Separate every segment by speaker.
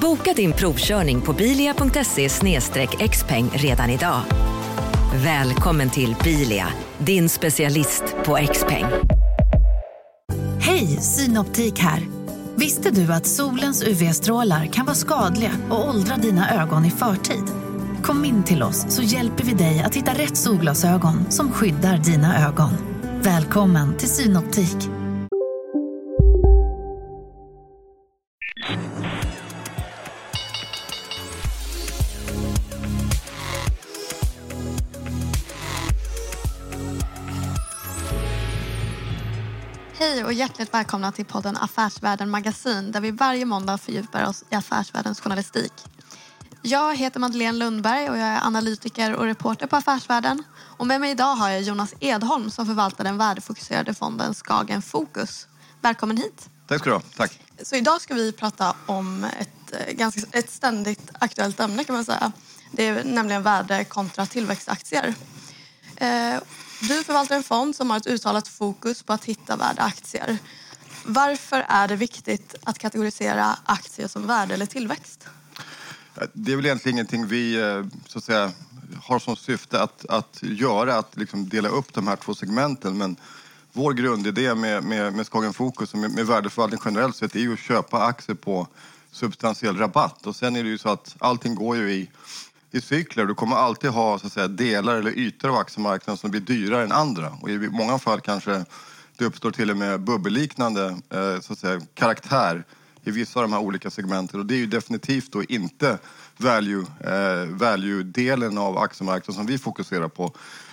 Speaker 1: Boka din provkörning på bilia.se xpeng redan idag. Välkommen till Bilia, din specialist på XPeng.
Speaker 2: Hej, Synoptik här. Visste du att solens UV-strålar kan vara skadliga och åldra dina ögon i förtid? Kom in till oss så hjälper vi dig att hitta rätt solglasögon som skyddar dina ögon. Välkommen till Synoptik.
Speaker 3: Hej och hjärtligt välkomna till podden Affärsvärlden Magasin där vi varje måndag fördjupar oss i affärsvärldens journalistik. Jag heter Madeleine Lundberg och jag är analytiker och reporter på Affärsvärlden. Och med mig idag har jag Jonas Edholm som förvaltar den värdefokuserade fonden Skagen Fokus. Välkommen hit.
Speaker 4: Tack ska du ha. Tack.
Speaker 3: Så idag ska vi prata om ett, eh, ganska, ett ständigt aktuellt ämne kan man säga. Det är nämligen värde kontra tillväxtaktier. Du förvaltar en fond som har ett uttalat fokus på att hitta värdeaktier. Varför är det viktigt att kategorisera aktier som värde eller tillväxt?
Speaker 4: Det är väl egentligen ingenting vi eh, så att säga, har som syfte att, att göra, att liksom dela upp de här två segmenten. Men vår grundidé med, med, med Skagen Fokus och med, med värdeförvaltning generellt sett är ju att köpa aktier på substantiell rabatt. Och sen är det ju så att allting går ju i, i cykler. Du kommer alltid ha så att säga, delar eller ytor av aktiemarknaden som blir dyrare än andra. Och i många fall kanske det uppstår till och med bubbelliknande eh, så att säga, karaktär i vissa av de här olika segmenten. Och det är ju definitivt då inte value, eh, value-delen av aktiemarknaden som vi fokuserar på.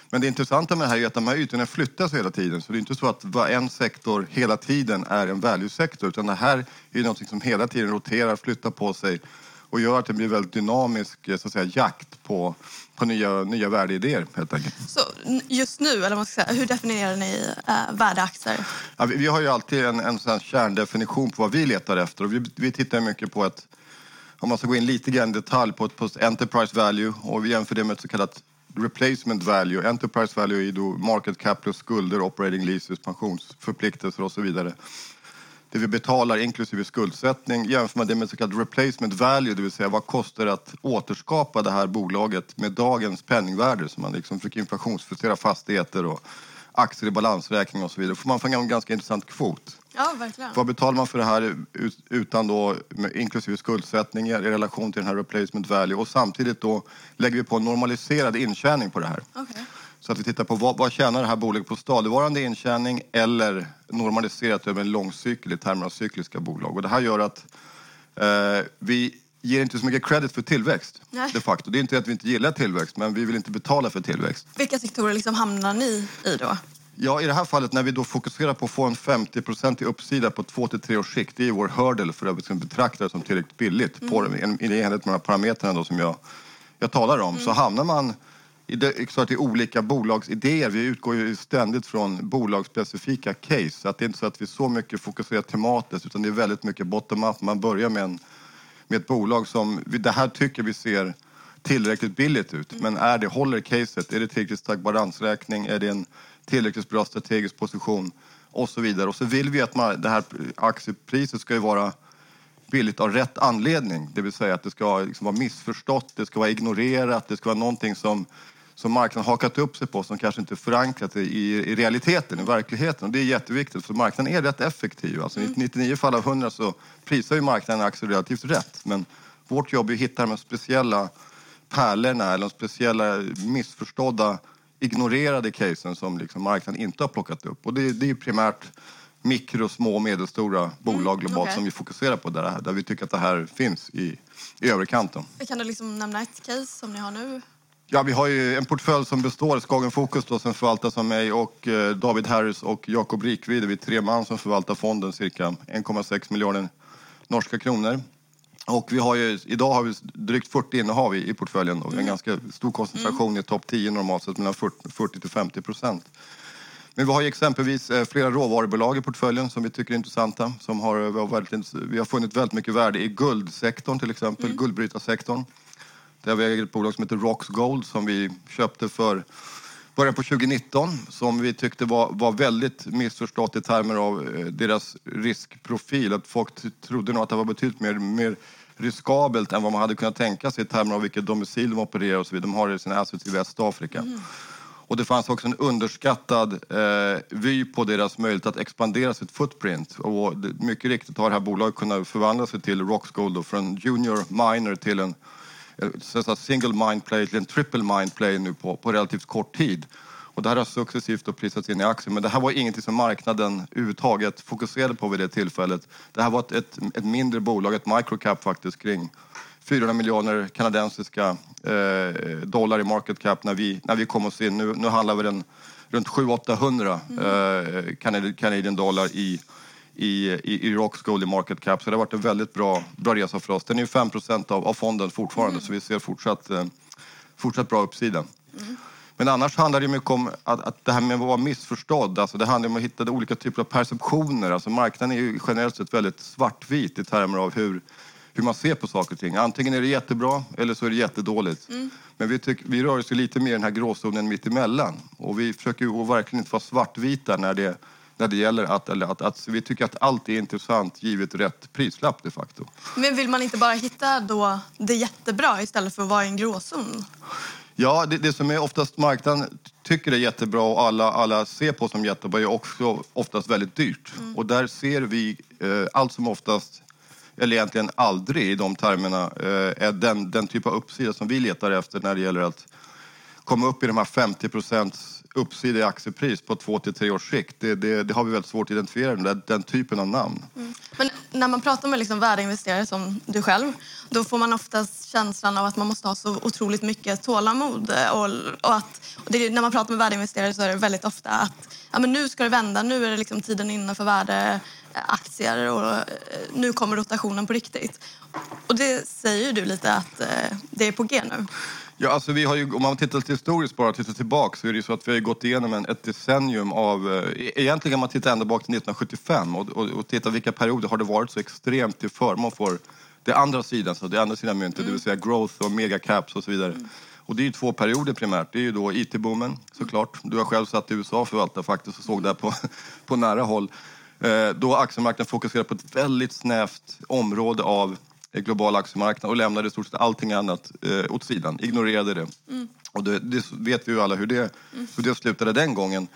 Speaker 4: Men det intressanta med det här är att de här ytorna flyttas hela tiden. Så det är inte så att en sektor hela tiden är en value-sektor. Utan det här är något som hela tiden roterar, flyttar på sig och gör att det blir väldigt dynamisk så att säga, jakt på, på nya, nya värdeidéer helt enkelt.
Speaker 3: Så just nu, eller vad ska säga, hur definierar ni äh, värdeaktier?
Speaker 4: Ja, vi, vi har ju alltid en, en sån kärndefinition på vad vi letar efter. Och vi, vi tittar mycket på ett, om man ska gå in lite grann i detalj, på på enterprise value och vi jämför det med ett så kallat replacement value. Enterprise value är då market cap plus skulder, operating leases, pensionsförpliktelser och så vidare det vi betalar inklusive skuldsättning. Jämför man det med så kallad replacement value, det vill säga vad kostar det att återskapa det här bolaget med dagens penningvärde så man liksom försöker inflationsjustera fastigheter och aktier i balansräkning och så vidare. Får man få en ganska intressant kvot.
Speaker 3: Ja, verkligen.
Speaker 4: Vad betalar man för det här utan då, inklusive skuldsättning i relation till den här replacement value och samtidigt då lägger vi på en normaliserad intjäning på det här.
Speaker 3: Okay.
Speaker 4: Så att vi tittar på vad, vad tjänar det här bolaget på stadigvarande intjäning eller normaliserat över en lång cykel i termer av cykliska bolag. Och det här gör att eh, vi ger inte så mycket credit för tillväxt
Speaker 3: Nej.
Speaker 4: de facto. Det är inte att vi inte gillar tillväxt, men vi vill inte betala för tillväxt.
Speaker 3: Vilka sektorer liksom hamnar ni i då?
Speaker 4: Ja, i det här fallet när vi då fokuserar på att få en 50% i uppsida på två till tre års sikt, det är vår hurdle för att vi ska betrakta det som tillräckligt billigt mm. på, i enlighet med de här parametrarna då som jag, jag talar om. Mm. Så hamnar man det, så det är olika bolagsidéer. Vi utgår ju ständigt från bolagsspecifika case. Så att det är inte så att vi så mycket fokuserar tematiskt utan det är väldigt mycket bottom-up. Man börjar med, en, med ett bolag som vi, det här tycker vi ser tillräckligt billigt ut. Men är det, håller caset? Är det tillräckligt stark balansräkning? Är det en tillräckligt bra strategisk position? Och så vidare. Och så vill vi att man, det här aktiepriset ska ju vara billigt av rätt anledning. Det vill säga att det ska liksom vara missförstått, det ska vara ignorerat, det ska vara någonting som som marknaden hakat upp sig på som kanske inte är förankrat i, i realiteten, i verkligheten. Och det är jätteviktigt för marknaden är rätt effektiv. Alltså, I 99 fall av 100 så prisar ju marknaden aktier relativt rätt. Men vårt jobb är att hitta de speciella pärlorna eller de speciella missförstådda, ignorerade casen som liksom marknaden inte har plockat upp. Och det, det är primärt mikro, små och medelstora bolag mm, globalt okay. som vi fokuserar på där, där vi tycker att det här finns i, i överkanten.
Speaker 3: Kan du liksom nämna ett case som ni har nu?
Speaker 4: Ja, vi har ju en portfölj som består, Skagen Fokus då, som förvaltas av mig och eh, David Harris och Jakob Rikvide. Vi är tre man som förvaltar fonden, cirka 1,6 miljarder norska kronor. Och vi har ju, idag har vi drygt 40 innehav i, i portföljen. Och en ganska stor koncentration i topp 10 normalt sett, mellan 40, 40 till 50 procent. Men vi har ju exempelvis eh, flera råvarubolag i portföljen som vi tycker är intressanta. Som har, vi, har väldigt, vi har funnit väldigt mycket värde i guldsektorn till exempel, mm. guldbrytarsektorn. Där vi äger ett bolag som heter Rox Gold som vi köpte för början på 2019 som vi tyckte var, var väldigt missförstått i termer av eh, deras riskprofil. Att folk trodde nog att det var betydligt mer, mer riskabelt än vad man hade kunnat tänka sig i termer av vilket domicil de opererar och så vidare. De har sina assets i Västafrika. Mm. Och det fanns också en underskattad eh, vy på deras möjlighet att expandera sitt footprint. Och mycket riktigt har det här bolaget kunnat förvandla sig till Roxgold från junior miner till en så single mind play till en triple mind play nu på, på relativt kort tid. Och det här har successivt prisats in i aktier, men det här var ingenting som marknaden överhuvudtaget fokuserade på vid det tillfället. Det här var ett, ett, ett mindre bolag, ett microcap faktiskt, kring 400 miljoner kanadensiska eh, dollar i market cap när vi, när vi kom oss in. Nu, nu handlar vi den runt 700-800 mm. eh, Canadian dollar i, i, i, i Roxgold i market cap. Så det har varit en väldigt bra, bra resa för oss. Den är ju 5 av, av fonden fortfarande mm. så vi ser fortsatt, eh, fortsatt bra uppsida. Mm. Men annars handlar det mycket om att, att det här med att vara missförstådd. Alltså det handlar om att hitta olika typer av perceptioner. Alltså marknaden är ju generellt sett väldigt svartvit i termer av hur, hur man ser på saker och ting. Antingen är det jättebra eller så är det jättedåligt. Mm. Men vi, tyck, vi rör oss lite mer i den här gråzonen mitt emellan. Och vi försöker ju verkligen inte vara svartvita när det, när det gäller att, eller att, att, vi tycker att allt är intressant givet rätt prislapp de facto.
Speaker 3: Men vill man inte bara hitta då det jättebra istället för att vara i en gråzon?
Speaker 4: Ja, det, det, som är oftast marknaden tycker är jättebra och alla, alla ser på som jättebra är också oftast väldigt dyrt. Mm. Och där ser vi eh, allt som oftast, eller egentligen aldrig i de termerna, eh, är den, den typ av uppsida som vi letar efter när det gäller att komma upp i de här 50 procents uppsida i aktiepris på två till tre års sikt. Det, det, det, har vi väldigt svårt att identifiera, den, den typen av namn. Mm.
Speaker 3: Men när man pratar med liksom värdeinvesterare som du själv, då får man oftast känslan av att man måste ha så otroligt mycket tålamod. Eh, och, och att, och det, när man pratar med värdeinvesterare så är det väldigt ofta att ja, men nu ska det vända, nu är det liksom tiden inne för värdeaktier och eh, nu kommer rotationen på riktigt. Och det säger ju du lite att eh, det är på G nu.
Speaker 4: Ja, alltså vi har ju, om man tittar lite historiskt bara, tittar tillbaka så är det så att vi har gått igenom en, ett decennium av... Eh, egentligen kan man titta ända bak till 1975 och, och, och titta vilka perioder har det varit så extremt till förmån för det andra sidan, så det andra sidan myntet, mm. det vill säga growth och megacaps och så vidare. Mm. Och det är ju två perioder primärt. Det är ju då IT-boomen såklart. Du har själv satt i USA och förvaltat faktiskt och såg det på, på nära håll. Eh, då aktiemarknaden fokuserade på ett väldigt snävt område av global aktiemarknad och lämnade i stort sett allting annat eh, åt sidan, ignorerade det. Mm. Och det, det, vet vi ju alla hur det, mm. hur det slutade den gången.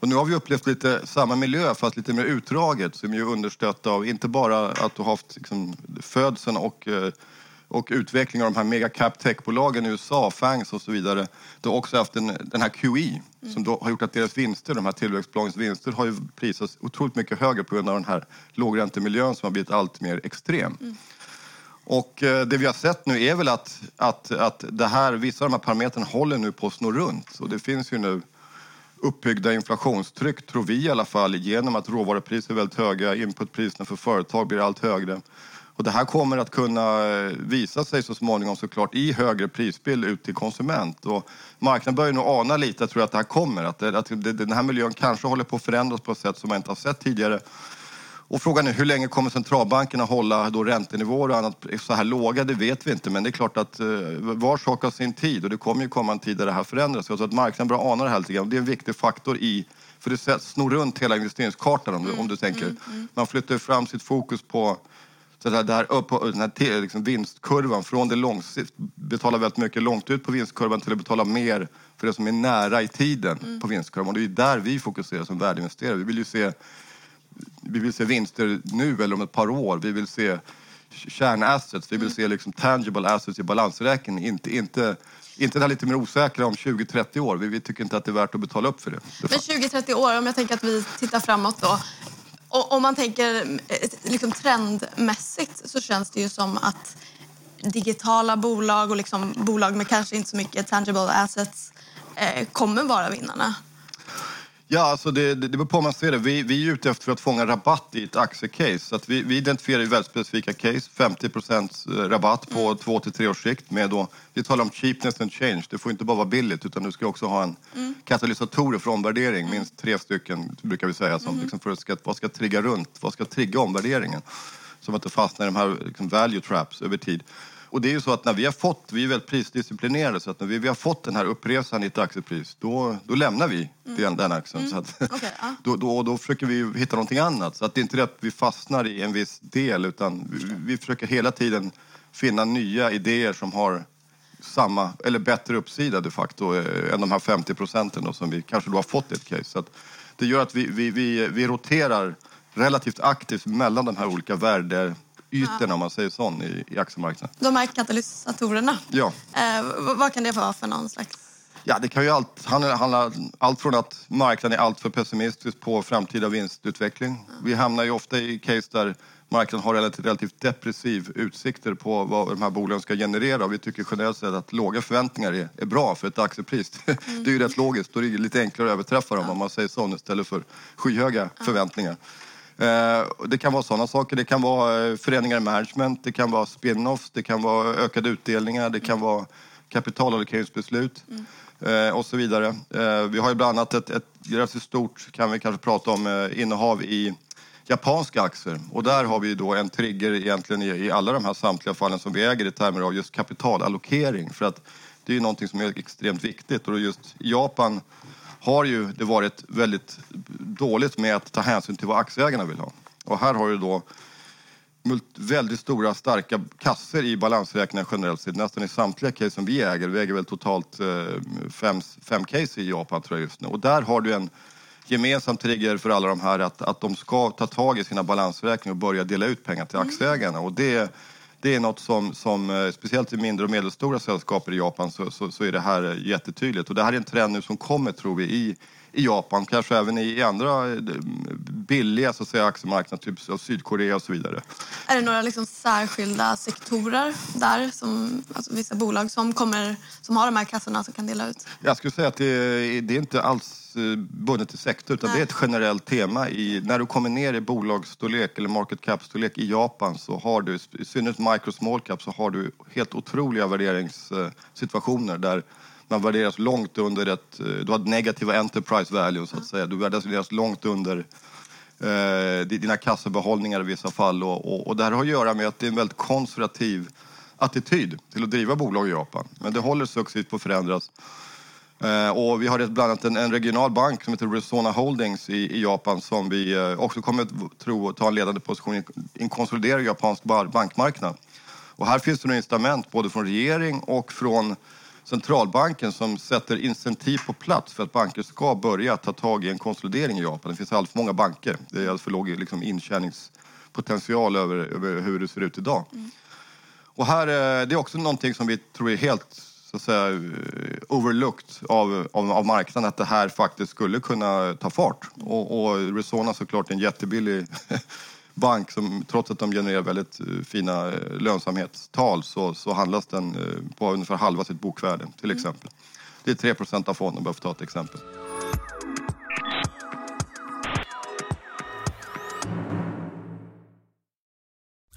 Speaker 4: Och nu har vi upplevt lite samma miljö fast lite mer utdraget som är understött av inte bara att du har haft liksom, födseln och eh, och utveckling av de här megacap techbolagen i USA, FANGs och så vidare. Du har också haft en, den här QE mm. som då har gjort att deras vinster, de här tillväxtbolagens vinster har ju prisats otroligt mycket högre på grund av den här lågräntemiljön som har blivit allt mer extrem. Mm. Och eh, det vi har sett nu är väl att, att, att det här, vissa av de här parametrarna håller nu på att snurra runt. Och det finns ju nu uppbyggda inflationstryck, tror vi i alla fall, genom att råvarupriser är väldigt höga, inputpriserna för företag blir allt högre. Och det här kommer att kunna eh, visa sig så småningom såklart i högre prisbild ut till konsument. Och marknaden börjar nog ana lite, tror jag, att det här kommer. Att, det, att det, den här miljön kanske håller på att förändras på ett sätt som man inte har sett tidigare. Och frågan är hur länge kommer centralbankerna hålla då räntenivåer och annat så här låga? Det vet vi inte, men det är klart att eh, var sak har sin tid och det kommer ju komma en tid där det här förändras. Så att marknaden börjar ana det här lite grann. Det är en viktig faktor i, för det snor runt hela investeringskartan om du, om du tänker. Mm, mm. Man flyttar fram sitt fokus på så det här, upp på den här liksom vinstkurvan från det långsikt, betala väldigt mycket långt ut på vinstkurvan till att betala mer för det som är nära i tiden mm. på vinstkurvan. Och det är där vi fokuserar som värdeinvesterare. Vi vill ju se vi vill se vinster nu eller om ett par år. Vi vill se kärnassets, vi vill mm. se liksom tangible assets i balansräkningen. Inte, inte, inte det här lite mer osäkra om 20-30 år. Vi, vi, tycker inte att det är värt att betala upp för det.
Speaker 3: Men 20-30 år, om jag tänker att vi tittar framåt då. Och, om man tänker eh, liksom trendmässigt så känns det ju som att digitala bolag och liksom bolag med kanske inte så mycket tangible assets eh, kommer vara vinnarna.
Speaker 4: Ja, alltså det, det, det beror på hur man ser det. Vi, vi är ute efter att fånga rabatt i ett aktiecase. Så att vi, vi identifierar ju väldigt specifika case. 50% rabatt på mm. två till tre års sikt. Med då, vi talar om cheapness and change. Det får inte bara vara billigt utan du ska också ha en mm. katalysatorer för omvärdering. Mm. Minst tre stycken brukar vi säga. Som, mm. liksom för ska, vad ska trigga runt? Vad ska trigga omvärderingen? Så att man inte fastnar i de här liksom, value traps över tid. Och det är ju så att när vi har fått, vi är väldigt prisdisciplinerade, så att när vi, vi har fått den här uppresan i ett aktiepris, då, då lämnar vi mm. den, den aktien. Mm. Så att, okay, ja. då, då, då försöker vi hitta någonting annat. Så att det är inte det att vi fastnar i en viss del, utan vi, vi försöker hela tiden finna nya idéer som har samma, eller bättre uppsida de facto, eh, än de här 50 procenten som vi kanske då har fått i ett case. Så att det gör att vi, vi, vi, vi roterar relativt aktivt mellan de här olika värde ytorna om man säger så i, i aktiemarknaden.
Speaker 3: De här katalysatorerna,
Speaker 4: ja.
Speaker 3: Eh, vad kan det vara för någon slags?
Speaker 4: Ja, det kan ju allt, handla allt från att marknaden är alltför pessimistisk på framtida vinstutveckling. Vi hamnar ju ofta i case där marknaden har relativt, relativt depressiv utsikter på vad de här bolagen ska generera. Vi tycker generellt sett att låga förväntningar är, är bra för ett aktiepris. Mm. det är ju rätt logiskt. Då är det lite enklare att överträffa dem om man säger så istället för skyhöga förväntningar. Eh, det kan vara sådana saker. Det kan vara eh, föreningar i management, det kan vara spin-offs, det kan vara ökade utdelningar, det kan vara kapitalallokeringsbeslut mm. Och så vidare. Vi har ju bland annat ett, ett relativt stort, kan vi kanske prata om, innehav i japanska aktier. Och där har vi då en trigger egentligen i, i alla de här samtliga fallen som vi äger i termer av just kapitalallokering. För att det är ju någonting som är extremt viktigt och just Japan har ju det varit väldigt dåligt med att ta hänsyn till vad aktieägarna vill ha. Och här har ju då väldigt stora starka kasser i balansräkningar generellt sett. Nästan i samtliga case som vi äger. Vi äger väl totalt eh, fem, fem case i Japan tror jag just nu. Och där har du en gemensam trigger för alla de här att, att de ska ta tag i sina balansräkningar och börja dela ut pengar till aktieägarna. Och det det är något som, som eh, speciellt i mindre och medelstora sällskaper i Japan så, så, så, är det här jättetydligt. Och det här är en trend nu som kommer tror vi i, i Japan, kanske även i andra eh, billiga så att säga, aktiemarknader, typ Sydkorea och så vidare.
Speaker 3: Är det några liksom särskilda sektorer där, som, alltså vissa bolag som, kommer, som har de här kassorna som kan dela ut?
Speaker 4: Jag skulle säga att det, det är inte alls Eh, bundet till sektor utan Nej. det är ett generellt tema. I, när du kommer ner i bolagsstorlek eller market cap-storlek i Japan så har du, i synnerhet micro small cap, så har du helt otroliga värderingssituationer där man värderas långt under ett, eh, du har negativa enterprise value så att säga. Du värderas långt under eh, dina kassabehållningar i vissa fall och, och, och det här har att göra med att det är en väldigt konservativ attityd till att driva bolag i Japan. Men det håller successivt på att förändras. Eh, och vi har bland annat en, en, regional bank som heter Resona Holdings i, i Japan som vi eh, också kommer att tro ta en ledande position i en konsoliderad japansk bankmarknad. Och här finns det nu incitament både från regering och från centralbanken som sätter incentiv på plats för att banker ska börja ta tag i en konsolidering i Japan. Det finns alldeles för många banker. Det är alldeles för låg liksom, intjäningspotential över, över hur det ser ut idag. Mm. Och här, eh, det är också någonting som vi tror är helt så att säga, eh, overlooked av, av, av, marknaden att det här faktiskt skulle kunna ta fart. Och, och Resona såklart en jättebillig bank som trots att de genererar väldigt eh, fina eh, lönsamhetstal så, så handlas den på ungefär halva sitt bokvärde till mm. exempel. Det är 3 procent av fonden, bara för att ta ett exempel.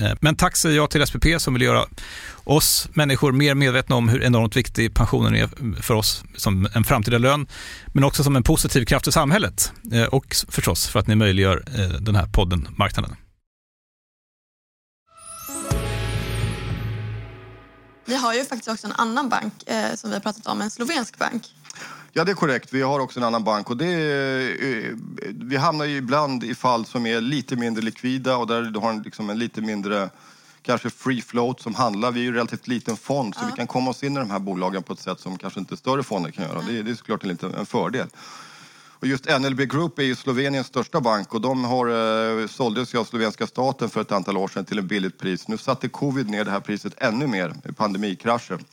Speaker 5: Eh, men tack säger jag till SPP som vill göra oss människor mer medvetna om hur enormt viktig pensionen är för oss som en framtida lön, men också som en positiv kraft i samhället eh, och förstås för att ni möjliggör eh, den här podden Marknaden.
Speaker 3: Vi har ju faktiskt också en annan bank eh, som vi har pratat om, en slovensk bank.
Speaker 4: Ja, det är korrekt. Vi har också en annan bank. Och det är, eh, vi hamnar ju ibland i fall som är lite mindre likvida och där du har liksom en lite mindre kanske free float som handlar. Vi är ju en relativt liten fond så ja. vi kan komma oss in i de här bolagen på ett sätt som kanske inte större fonder kan göra. Det, det är såklart en, liten, en fördel. Och just NLB Group är ju Sloveniens största bank och de har, eh, såldes ju av slovenska staten för ett antal år sedan till ett billigt pris. Nu satte covid ner det här priset ännu mer i pandemikraschen.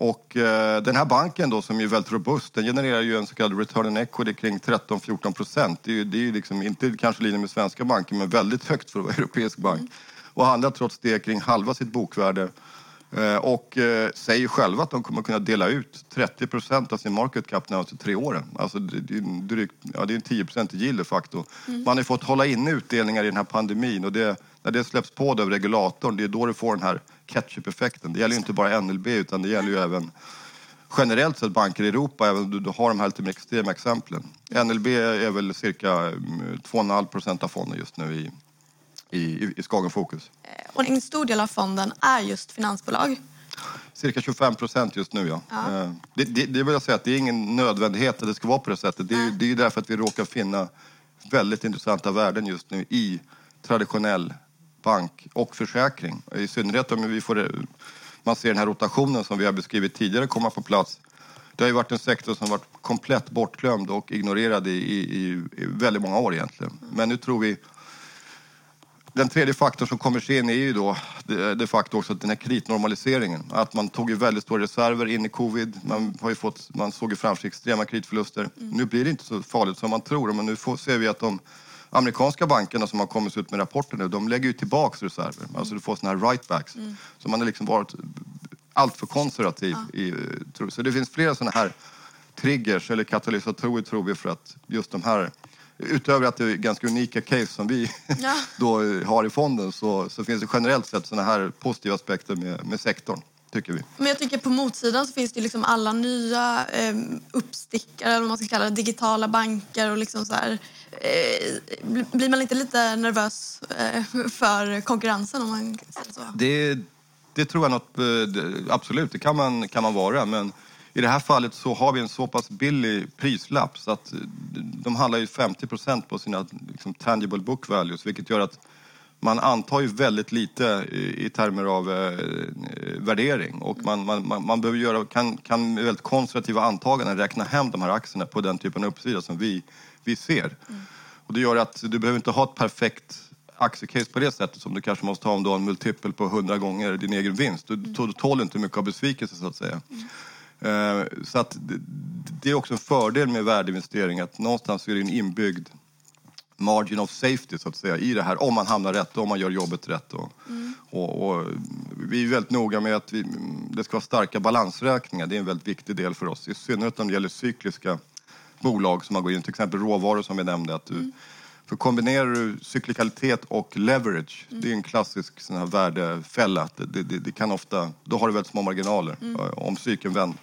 Speaker 4: Och eh, den här banken då som är väldigt robust, den genererar ju en så kallad return on equity kring 13-14 procent. Det är ju det är liksom inte kanske linje med svenska banker men väldigt högt för att vara europeisk bank. Mm. Och handlar trots det kring halva sitt bokvärde och eh, säger själva att de kommer kunna dela ut 30 procent av sin market cap de närmaste tre åren. Alltså det, är en drygt, ja, det är en 10 procent yield de facto. Mm. Man har fått hålla inne utdelningar i den här pandemin och det, när det släpps på av regulatorn, det är då du får den här ketchup-effekten. Det gäller ju inte bara NLB utan det gäller ju även generellt sett banker i Europa, även om du har de här lite mer extrema exemplen. NLB är väl cirka 2,5 mm, procent av fonden just nu i, i, i Skagen Fokus.
Speaker 3: Eh, och en stor del av fonden är just finansbolag.
Speaker 4: Cirka 25 procent just nu, ja. ja. Eh, det, det, det, vill jag säga att det är ingen nödvändighet att det ska vara på det sättet. Det är, det är därför att vi råkar finna väldigt intressanta värden just nu i traditionell bank och försäkring. I synnerhet om vi får, man ser den här rotationen som vi har beskrivit tidigare komma på plats. Det har ju varit en sektor som varit komplett bortglömd och ignorerad i, i, i väldigt många år egentligen. Men nu tror vi den tredje faktorn som kommer se in är ju då de facto också den här kreditnormaliseringen. Att man tog ju väldigt stora reserver in i covid. Man, har fått, man såg ju framför sig extrema kreditförluster. Mm. Nu blir det inte så farligt som man tror. Men nu får, ser vi att de amerikanska bankerna som har kommit ut med rapporter nu, de lägger ju tillbaks reserver. Mm. Alltså du får såna här writebacks. Mm. Så man har liksom varit alltför konservativ. Ja. I, så det finns flera såna här triggers eller katalysatorer tror vi för att just de här utöver att det är ganska unika case som vi ja. då har i fonden så, så finns det generellt sett sådana här positiva aspekter med, med sektorn. Tycker vi.
Speaker 3: Men jag tycker på motsidan så finns det liksom alla nya eh, uppstickare, eller vad man ska kalla det, digitala banker och liksom så här, eh, Blir man inte lite nervös eh, för konkurrensen om man säger så?
Speaker 4: Det, det tror jag något, eh, absolut, det kan man, kan man vara. Men i det här fallet så har vi en så pass billig prislapp så att de handlar ju 50 procent på sina liksom, tangible book values vilket gör att man antar ju väldigt lite i, i termer av eh, värdering och man, man, man behöver göra, kan, kan med väldigt konservativa antaganden räkna hem de här aktierna på den typen av uppsida som vi, vi ser. Mm. Och det gör att du behöver inte ha ett perfekt aktiecase på det sättet som du kanske måste ha om du har en multipel på 100 gånger din egen vinst. Du, du tål inte mycket av besvikelse så att säga. Mm. Eh, så att det är också en fördel med värdeinvestering att någonstans är det en inbyggd margin of safety så att säga i det här om man hamnar rätt och om man gör jobbet rätt. Och, mm. och, och vi är väldigt noga med att vi, det ska vara starka balansräkningar. Det är en väldigt viktig del för oss. I synnerhet om det gäller cykliska bolag som man går in till exempel råvaror som vi nämnde. Att du, mm. För kombinerar du cyklikalitet och leverage, mm. det är en klassisk sån här värdefälla. Det, det, det, kan ofta, då har du väldigt små marginaler mm. om cykeln vänder.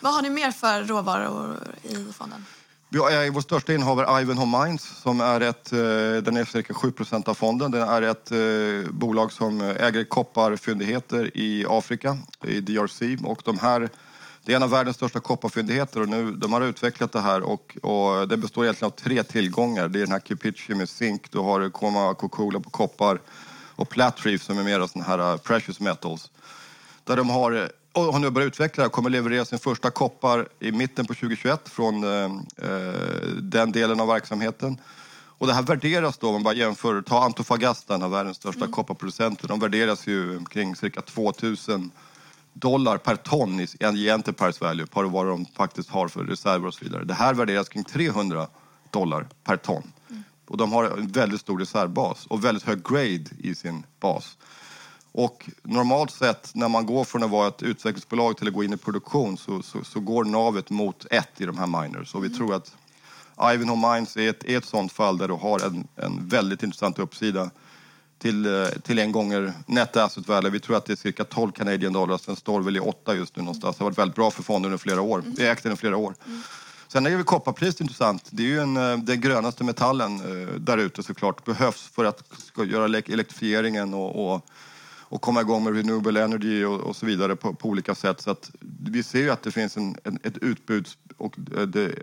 Speaker 3: Vad har ni mer för råvaror i fonden?
Speaker 4: Vi har eh, vår största innehavare Ivanhoe Mines som är ett, eh, den är cirka 7% av fonden. Den är ett eh, bolag som äger kopparfyndigheter i Afrika, i DRC. Och de här Det är en av världens största kopparfyndigheter och nu, de har utvecklat det här och, och det består egentligen av tre tillgångar. Det är den här Kipichi med zink, du har Koma Kokula på koppar och Platreef som är mer sån här precious metals. Där de har, och har nu börjat utveckla det kommer leverera sin första koppar i mitten på 2021 från eh, eh, den delen av verksamheten. Och det här värderas då, om man bara jämför, ta Antofagasta, en av världens största mm. kopparproducenter. De värderas ju kring cirka 2000 dollar per ton i enterprise value på vad de faktiskt har för reserver och så vidare. Det här värderas kring 300 dollar per ton. Mm. Och de har en väldigt stor reservbas och väldigt hög grade i sin bas. Och normalt sett när man går från att vara ett utvecklingsbolag till att gå in i produktion så, så, så går navet mot ett i de här miners. Och vi mm. tror att Ivanhoe Mines är ett, är ett sånt fall där du har en, en väldigt intressant uppsida till, eh, till en gånger net asset value. Vi tror att det är cirka 12 Canadian dollars. Den står väl i 8 just nu någonstans. Det har varit väldigt bra för fonden under flera år. Vi har ägt den i flera år. Mm. Sen är ju kopparpriset intressant. Det är ju en, eh, den grönaste metallen eh, där ute såklart. Behövs för att göra elektrifieringen och, och, och komma igång med renewable energy och, och så vidare på, på, olika sätt. Så att vi ser ju att det finns en, en ett utbuds och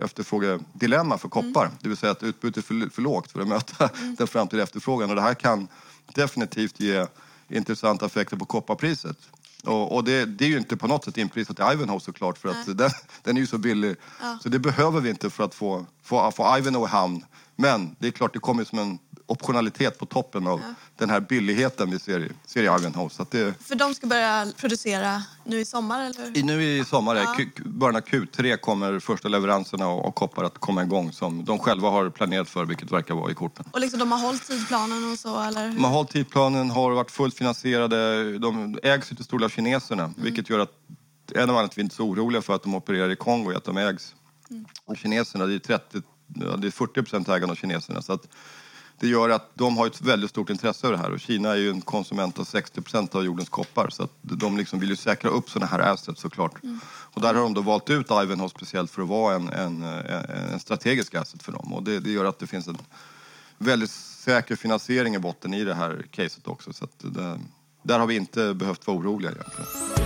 Speaker 4: efterfrågedilemma för koppar. Mm. Det vill säga att utbudet är för, för lågt för att möta mm. den framtida efterfrågan. Och det här kan definitivt ge intressanta effekter på kopparpriset. Och, och det, det, är ju inte på något sätt inprisat i Ivanhoe såklart för att den, den, är ju så billig. Ja. Så det behöver vi inte för att få, få, få Ivanhoe i hamn. Men det är klart, det kommer som en optionalitet på toppen av ja. den här billigheten vi ser i, ser i Ivanhoe. Så det...
Speaker 3: För de ska börja producera nu i sommar? Eller?
Speaker 4: I, nu i sommar, ja. början av Q3 kommer första leveranserna av, koppar att komma igång som de själva har planerat för, vilket verkar vara i korten.
Speaker 3: Och liksom de har hållit tidplanen och så? Eller?
Speaker 4: De har hållit tidplanen, har varit fullt finansierade. De ägs till stor del av kineserna, mm. vilket gör att en av anledningarna till att vi inte är så oroliga för att de opererar i Kongo är att de ägs mm. av kineserna. Det är, 30, det är 40 procent ägande av kineserna. Så att det gör att de har ett väldigt stort intresse av det här och Kina är ju en konsument av 60 procent av jordens koppar så att de liksom vill ju säkra upp sådana här assets såklart. Mm. Och där har de då valt ut Ivanhoe speciellt för att vara en, en, en strategisk asset för dem och det, det, gör att det finns en väldigt säker finansiering i botten i det här caset också så att det, där har vi inte behövt vara oroliga egentligen.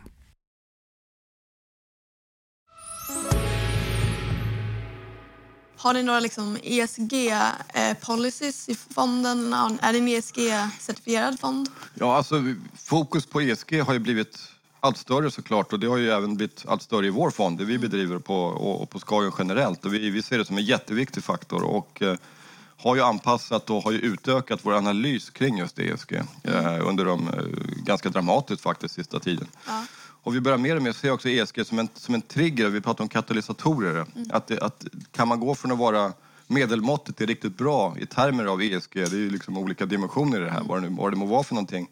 Speaker 3: Har ni några liksom ESG-policies i fonden? Är det en ESG-certifierad fond?
Speaker 4: Ja, alltså fokus på ESG har ju blivit allt större såklart och det har ju även blivit allt större i vår fond, det vi bedriver på, och, på Skagen generellt. Och vi, vi ser det som en jätteviktig faktor och eh, har ju anpassat och har ju utökat vår analys kring just ESG eh, under de eh, ganska dramatiskt faktiskt sista tiden. Ja. Och vi börjar mer och mer se också ESG som en, som en trigger. Vi pratar om katalysatorer. Mm. Att, att, kan man gå från att vara medelmåttet till riktigt bra i termer av ESG, det är ju liksom olika dimensioner i det här, vad det, vad det må vara för någonting,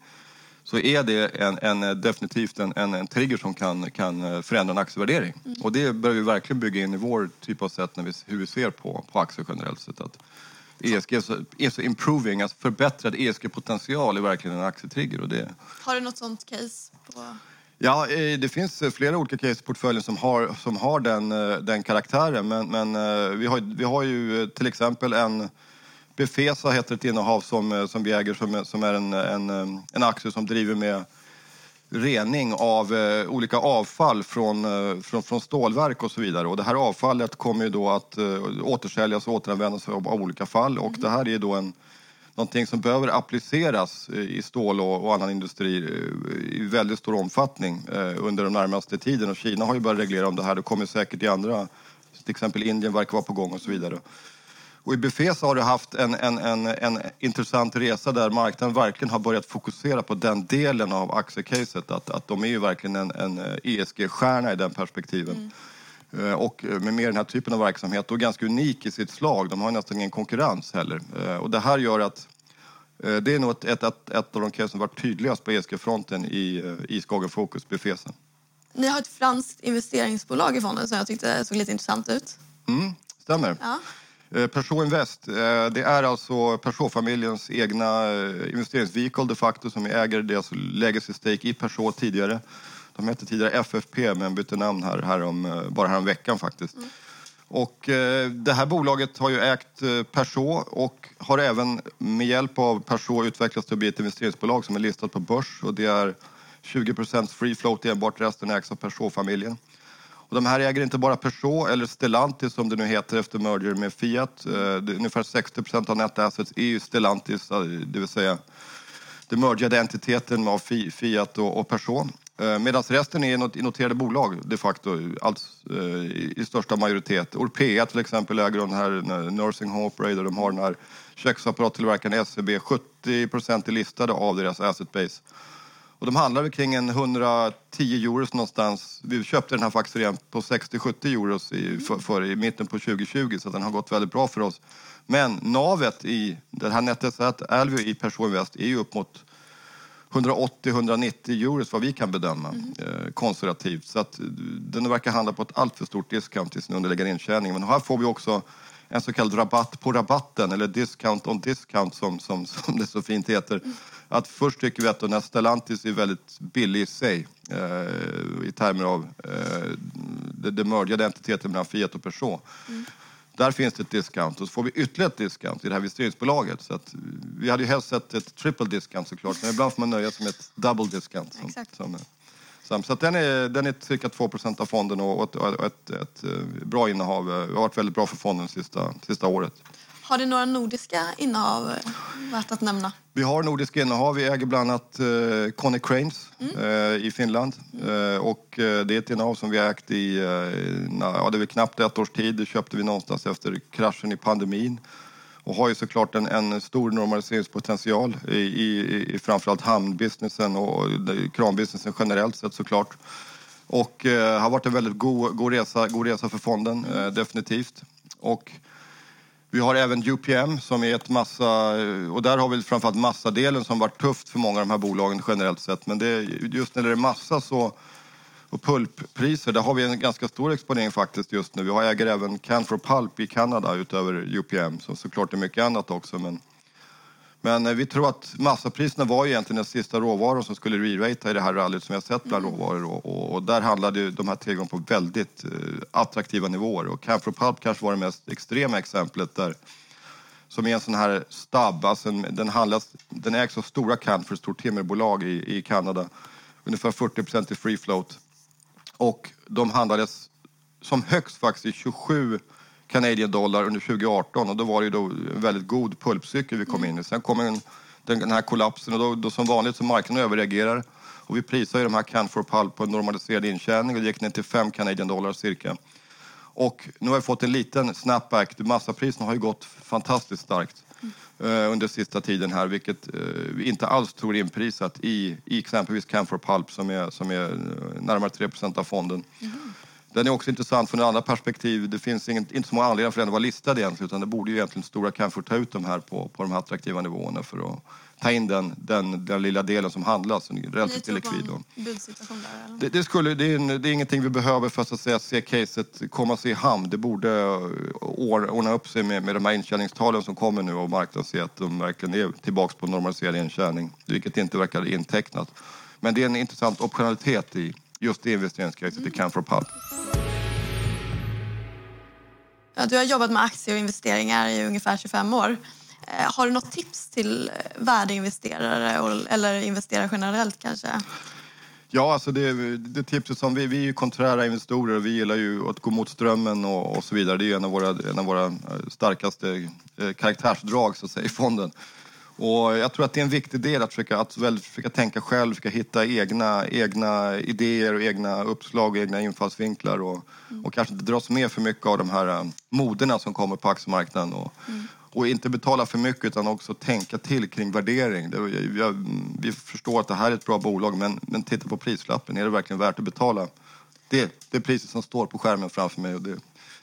Speaker 4: så är det en, en definitivt en, en, en, trigger som kan, kan förändra en aktievärdering. Mm. Och det börjar vi verkligen bygga in i vår typ av sätt när vi, hur vi ser på, på aktier generellt sett. Att ESG är så, är så improving, alltså förbättrad ESG-potential är verkligen en aktietrigger. Och det...
Speaker 3: Har du något sånt case? På...
Speaker 4: Ja, eh, det finns flera olika case i portföljen som har, som har den, eh, den karaktären. Men, men eh, vi, har, vi har ju till exempel en Befesa heter ett innehav som, som vi äger som, som är en, en, en aktie som driver med rening av eh, olika avfall från, eh, från, från stålverk och så vidare. Och det här avfallet kommer ju då att eh, återsäljas och återanvändas av, av olika fall. Och det här är då en, någonting som behöver appliceras eh, i stål och, annan industri eh, i väldigt stor omfattning eh, under den närmaste tiden. Och Kina har ju börjat reglera om det här. Det kommer säkert i andra, till exempel Indien verkar vara på gång och så vidare. Och I Befesa har du haft en, en, en, en intressant resa där marknaden verkligen har börjat fokusera på den delen av aktiecaset. Att, att de är ju verkligen en, en ESG-stjärna i den perspektiven. Mm. Och med mer den här typen av verksamhet och ganska unik i sitt slag. De har nästan ingen konkurrens heller. Eh, och det här gör att det är nog ett, ett, ett, ett av de case som varit tydligast på ESG-fronten i, i Skagen Focus, Befesa.
Speaker 3: Ni har ett franskt investeringsbolag i fonden som jag tyckte såg lite intressant ut.
Speaker 4: Mm, stämmer. Ja. Eh, Peugeot Invest, eh, det är alltså Peugeot-familjens egna eh, investeringsvehicle de facto som vi äger deras legacy stake i Peugeot tidigare. De hette tidigare FFP men bytte namn här, här om, bara här om veckan faktiskt. Mm. Och det här bolaget har ju ägt Peugeot och har även med hjälp av Peugeot utvecklats till att bli ett investeringsbolag som är listat på börs och det är 20% free float enbart, resten ägs av Peugeot-familjen. Och de här äger inte bara Peugeot eller Stellantis som det nu heter efter merger med Fiat. Eh, ungefär 60 procent av net assets är ju Stellantis, eh, det vill säga den mergade entiteten av Fiat och Peugeot. Eh, Medan resten är noterade bolag de facto, allt, i största majoritet. Orpea till exempel äger den här Nursing Home Operator, de har den här köksapparattillverkaren SEB. 70 procent är listade av deras asset base. Och de handlar väl kring en 110 euros någonstans. Vi köpte den här faktiskt på 60-70 euros i, för, för, i mitten på 2020 så den har gått väldigt bra för oss. Men navet i den här NetSat Alvio i Perso Invest är ju upp mot 180-190 euros vad vi kan bedöma mm. eh, konservativt. Så att den verkar handla på ett alltför stort discount till sin underliggande intjäning. Men här får vi också en så kallad rabatt på rabatten eller discount on discount som, som, som det så fint heter. Mm att först tycker vi att den här Stellantis är väldigt billig i sig eh, i termer av eh, det, det mergade entiteten mellan Fiat och Peugeot. Mm. Där finns det ett discount och så får vi ytterligare ett discount i det här investeringsbolaget. Så att, vi hade ju helst sett ett triple discount såklart, men ibland får man nöja sig med ett double discount. Som, Exakt. Som, som, så att den, är, den är cirka 2% av fonden och ett, ett, ett, ett, eh, bra innehav. Det har varit väldigt bra för fonden sista, sista året.
Speaker 3: Har du några nordiska innehav eh, värt att nämna?
Speaker 4: Vi har nordiska innehav. Vi äger bland annat eh, Conny Cranes mm. eh, i Finland. Mm. Eh, och eh, det är ett innehav som vi har ägt i eh, ja, det är knappt ett års tid. Det köpte vi någonstans efter kraschen i pandemin. Och har ju såklart en, en stor normaliseringspotential i, i, i framförallt hamnbusinessen och kranbusinessen generellt sett såklart. Och eh, har varit en väldigt god, god, resa, god resa för fonden, mm. definitivt. Och vi har även UPM som är ett massa, och där har vi framförallt massadelen som varit tufft för många av de här bolagen generellt sett. Men det, just när det är massa så, och pulppriser, där har vi en ganska stor exponering faktiskt just nu. Vi äger även Canfor Pulp i Kanada utöver UPM, som såklart är mycket annat också. Men men eh, vi tror att massapriserna var egentligen den sista råvaran som skulle re-rata i det här rallyt som vi har sett bland mm. råvaror. Och, och, och, där handlade de här tillgångarna på väldigt eh, attraktiva nivåer. Och Camphor Pulp kanske var det mest extrema exemplet där som är en sån här stab, alltså en, den, handlas, den ägs av stora Canfor, ett stort timmerbolag i, i Kanada. Ungefär 40 procent i free float. Och de handlades som högst faktiskt i 27 Canadian dollar under 2018 och då var det då en väldigt god pulpcykel vi kom in i. Sen kom en, den, här kollapsen och då, då som vanligt så marknaden överreagerar och vi prisar ju de här Canfor Pulp på en normaliserad intjäning och det gick ner till 5 Canadian dollar cirka. Och nu har vi fått en liten snapback. Massapriserna har ju gått fantastiskt starkt mm. under sista tiden här, vilket eh, vi inte alls tror är inprisat i, i exempelvis Canfor Pulp som är, som är eh, närmare 3% av fonden. Mm. Den är också intressant från ett annat perspektiv. Det finns inget, inte så många anledningar för den att vara listad egentligen utan det borde ju egentligen stora Canfor ta ut de här på, på de här attraktiva nivåerna för att ta in den, den, den lilla delen som handlas relativt likvid. Det, det, skulle, det, är en, det är ingenting vi behöver för att, att säga, se caset komma sig i hamn. Det borde ordna upp sig med, med de här intjäningstalen som kommer nu och marknaden ser att de verkligen är tillbaka på normaliserad intjäning, vilket inte verkar intecknat. Men det är en intressant optionalitet i just det investeringscaset i Canfor Pulp.
Speaker 3: Ja, du har jobbat med aktier och investeringar i ungefär 25 år. Eh, har du något tips till värdeinvesterare eller investerare generellt kanske?
Speaker 4: Ja, alltså det, det tipset som vi, vi är ju konträra investerare och vi gillar ju att gå mot strömmen och, och så vidare. Det är ju en av våra, en av våra starkaste eh, karaktärsdrag så att säga, i fonden. Och jag tror att det är en viktig del att försöka, att väl, försöka tänka själv, försöka hitta egna, egna idéer och egna uppslag och egna infallsvinklar och, mm. och kanske inte dras med för mycket av de här äh, moderna som kommer på aktiemarknaden. Och, mm. och inte betala för mycket utan också tänka till kring värdering. Det, jag, vi förstår att det här är ett bra bolag men, men titta på prislappen. Är det verkligen värt att betala det, det priset som står på skärmen framför mig? Och det,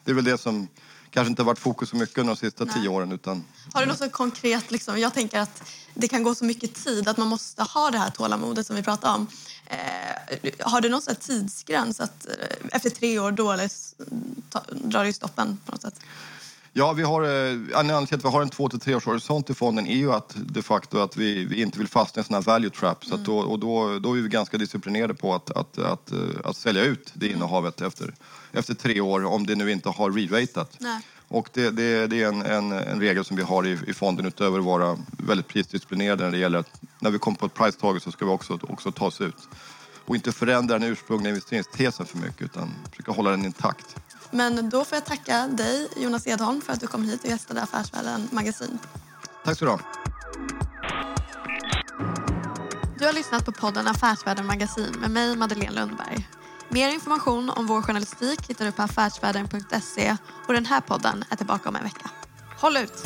Speaker 4: det är väl det som kanske inte varit fokus så mycket under de sista Nej. tio åren. Utan...
Speaker 3: Har du något så konkret, liksom, jag tänker att det kan gå så mycket tid att man måste ha det här tålamodet som vi pratade om. Eh, har du någon så tidsgräns att eh, efter tre år då eller, ta, drar det i stoppen på något sätt?
Speaker 4: Ja, vi har, eh, anledningen till att vi har en två till tre års horisont i fonden är ju att de facto att vi, vi inte vill fastna i en sån här value trap. Så då, och då, då är vi ganska disciplinerade på att, att, att, eh, att, sälja ut det innehavet efter, efter tre år om det nu inte har re-ratat. Och det, det, det är en, en, en, regel som vi har i, i fonden utöver att vara väldigt prisdisciplinerade när det gäller att när vi kommer på ett price så ska vi också, också ta oss ut. Och inte förändra den ursprungliga investeringstesen för mycket utan försöka hålla den intakt.
Speaker 3: Men då får jag tacka dig, Jonas Edholm, för att du kom hit och gästade Affärsvärlden Magasin.
Speaker 4: Tack så du ha.
Speaker 3: Du har lyssnat på podden Affärsvärlden Magasin med mig, Madeleine Lundberg. Mer information om vår journalistik hittar du på affärsvärlden.se och den här podden är tillbaka om en vecka. Håll ut!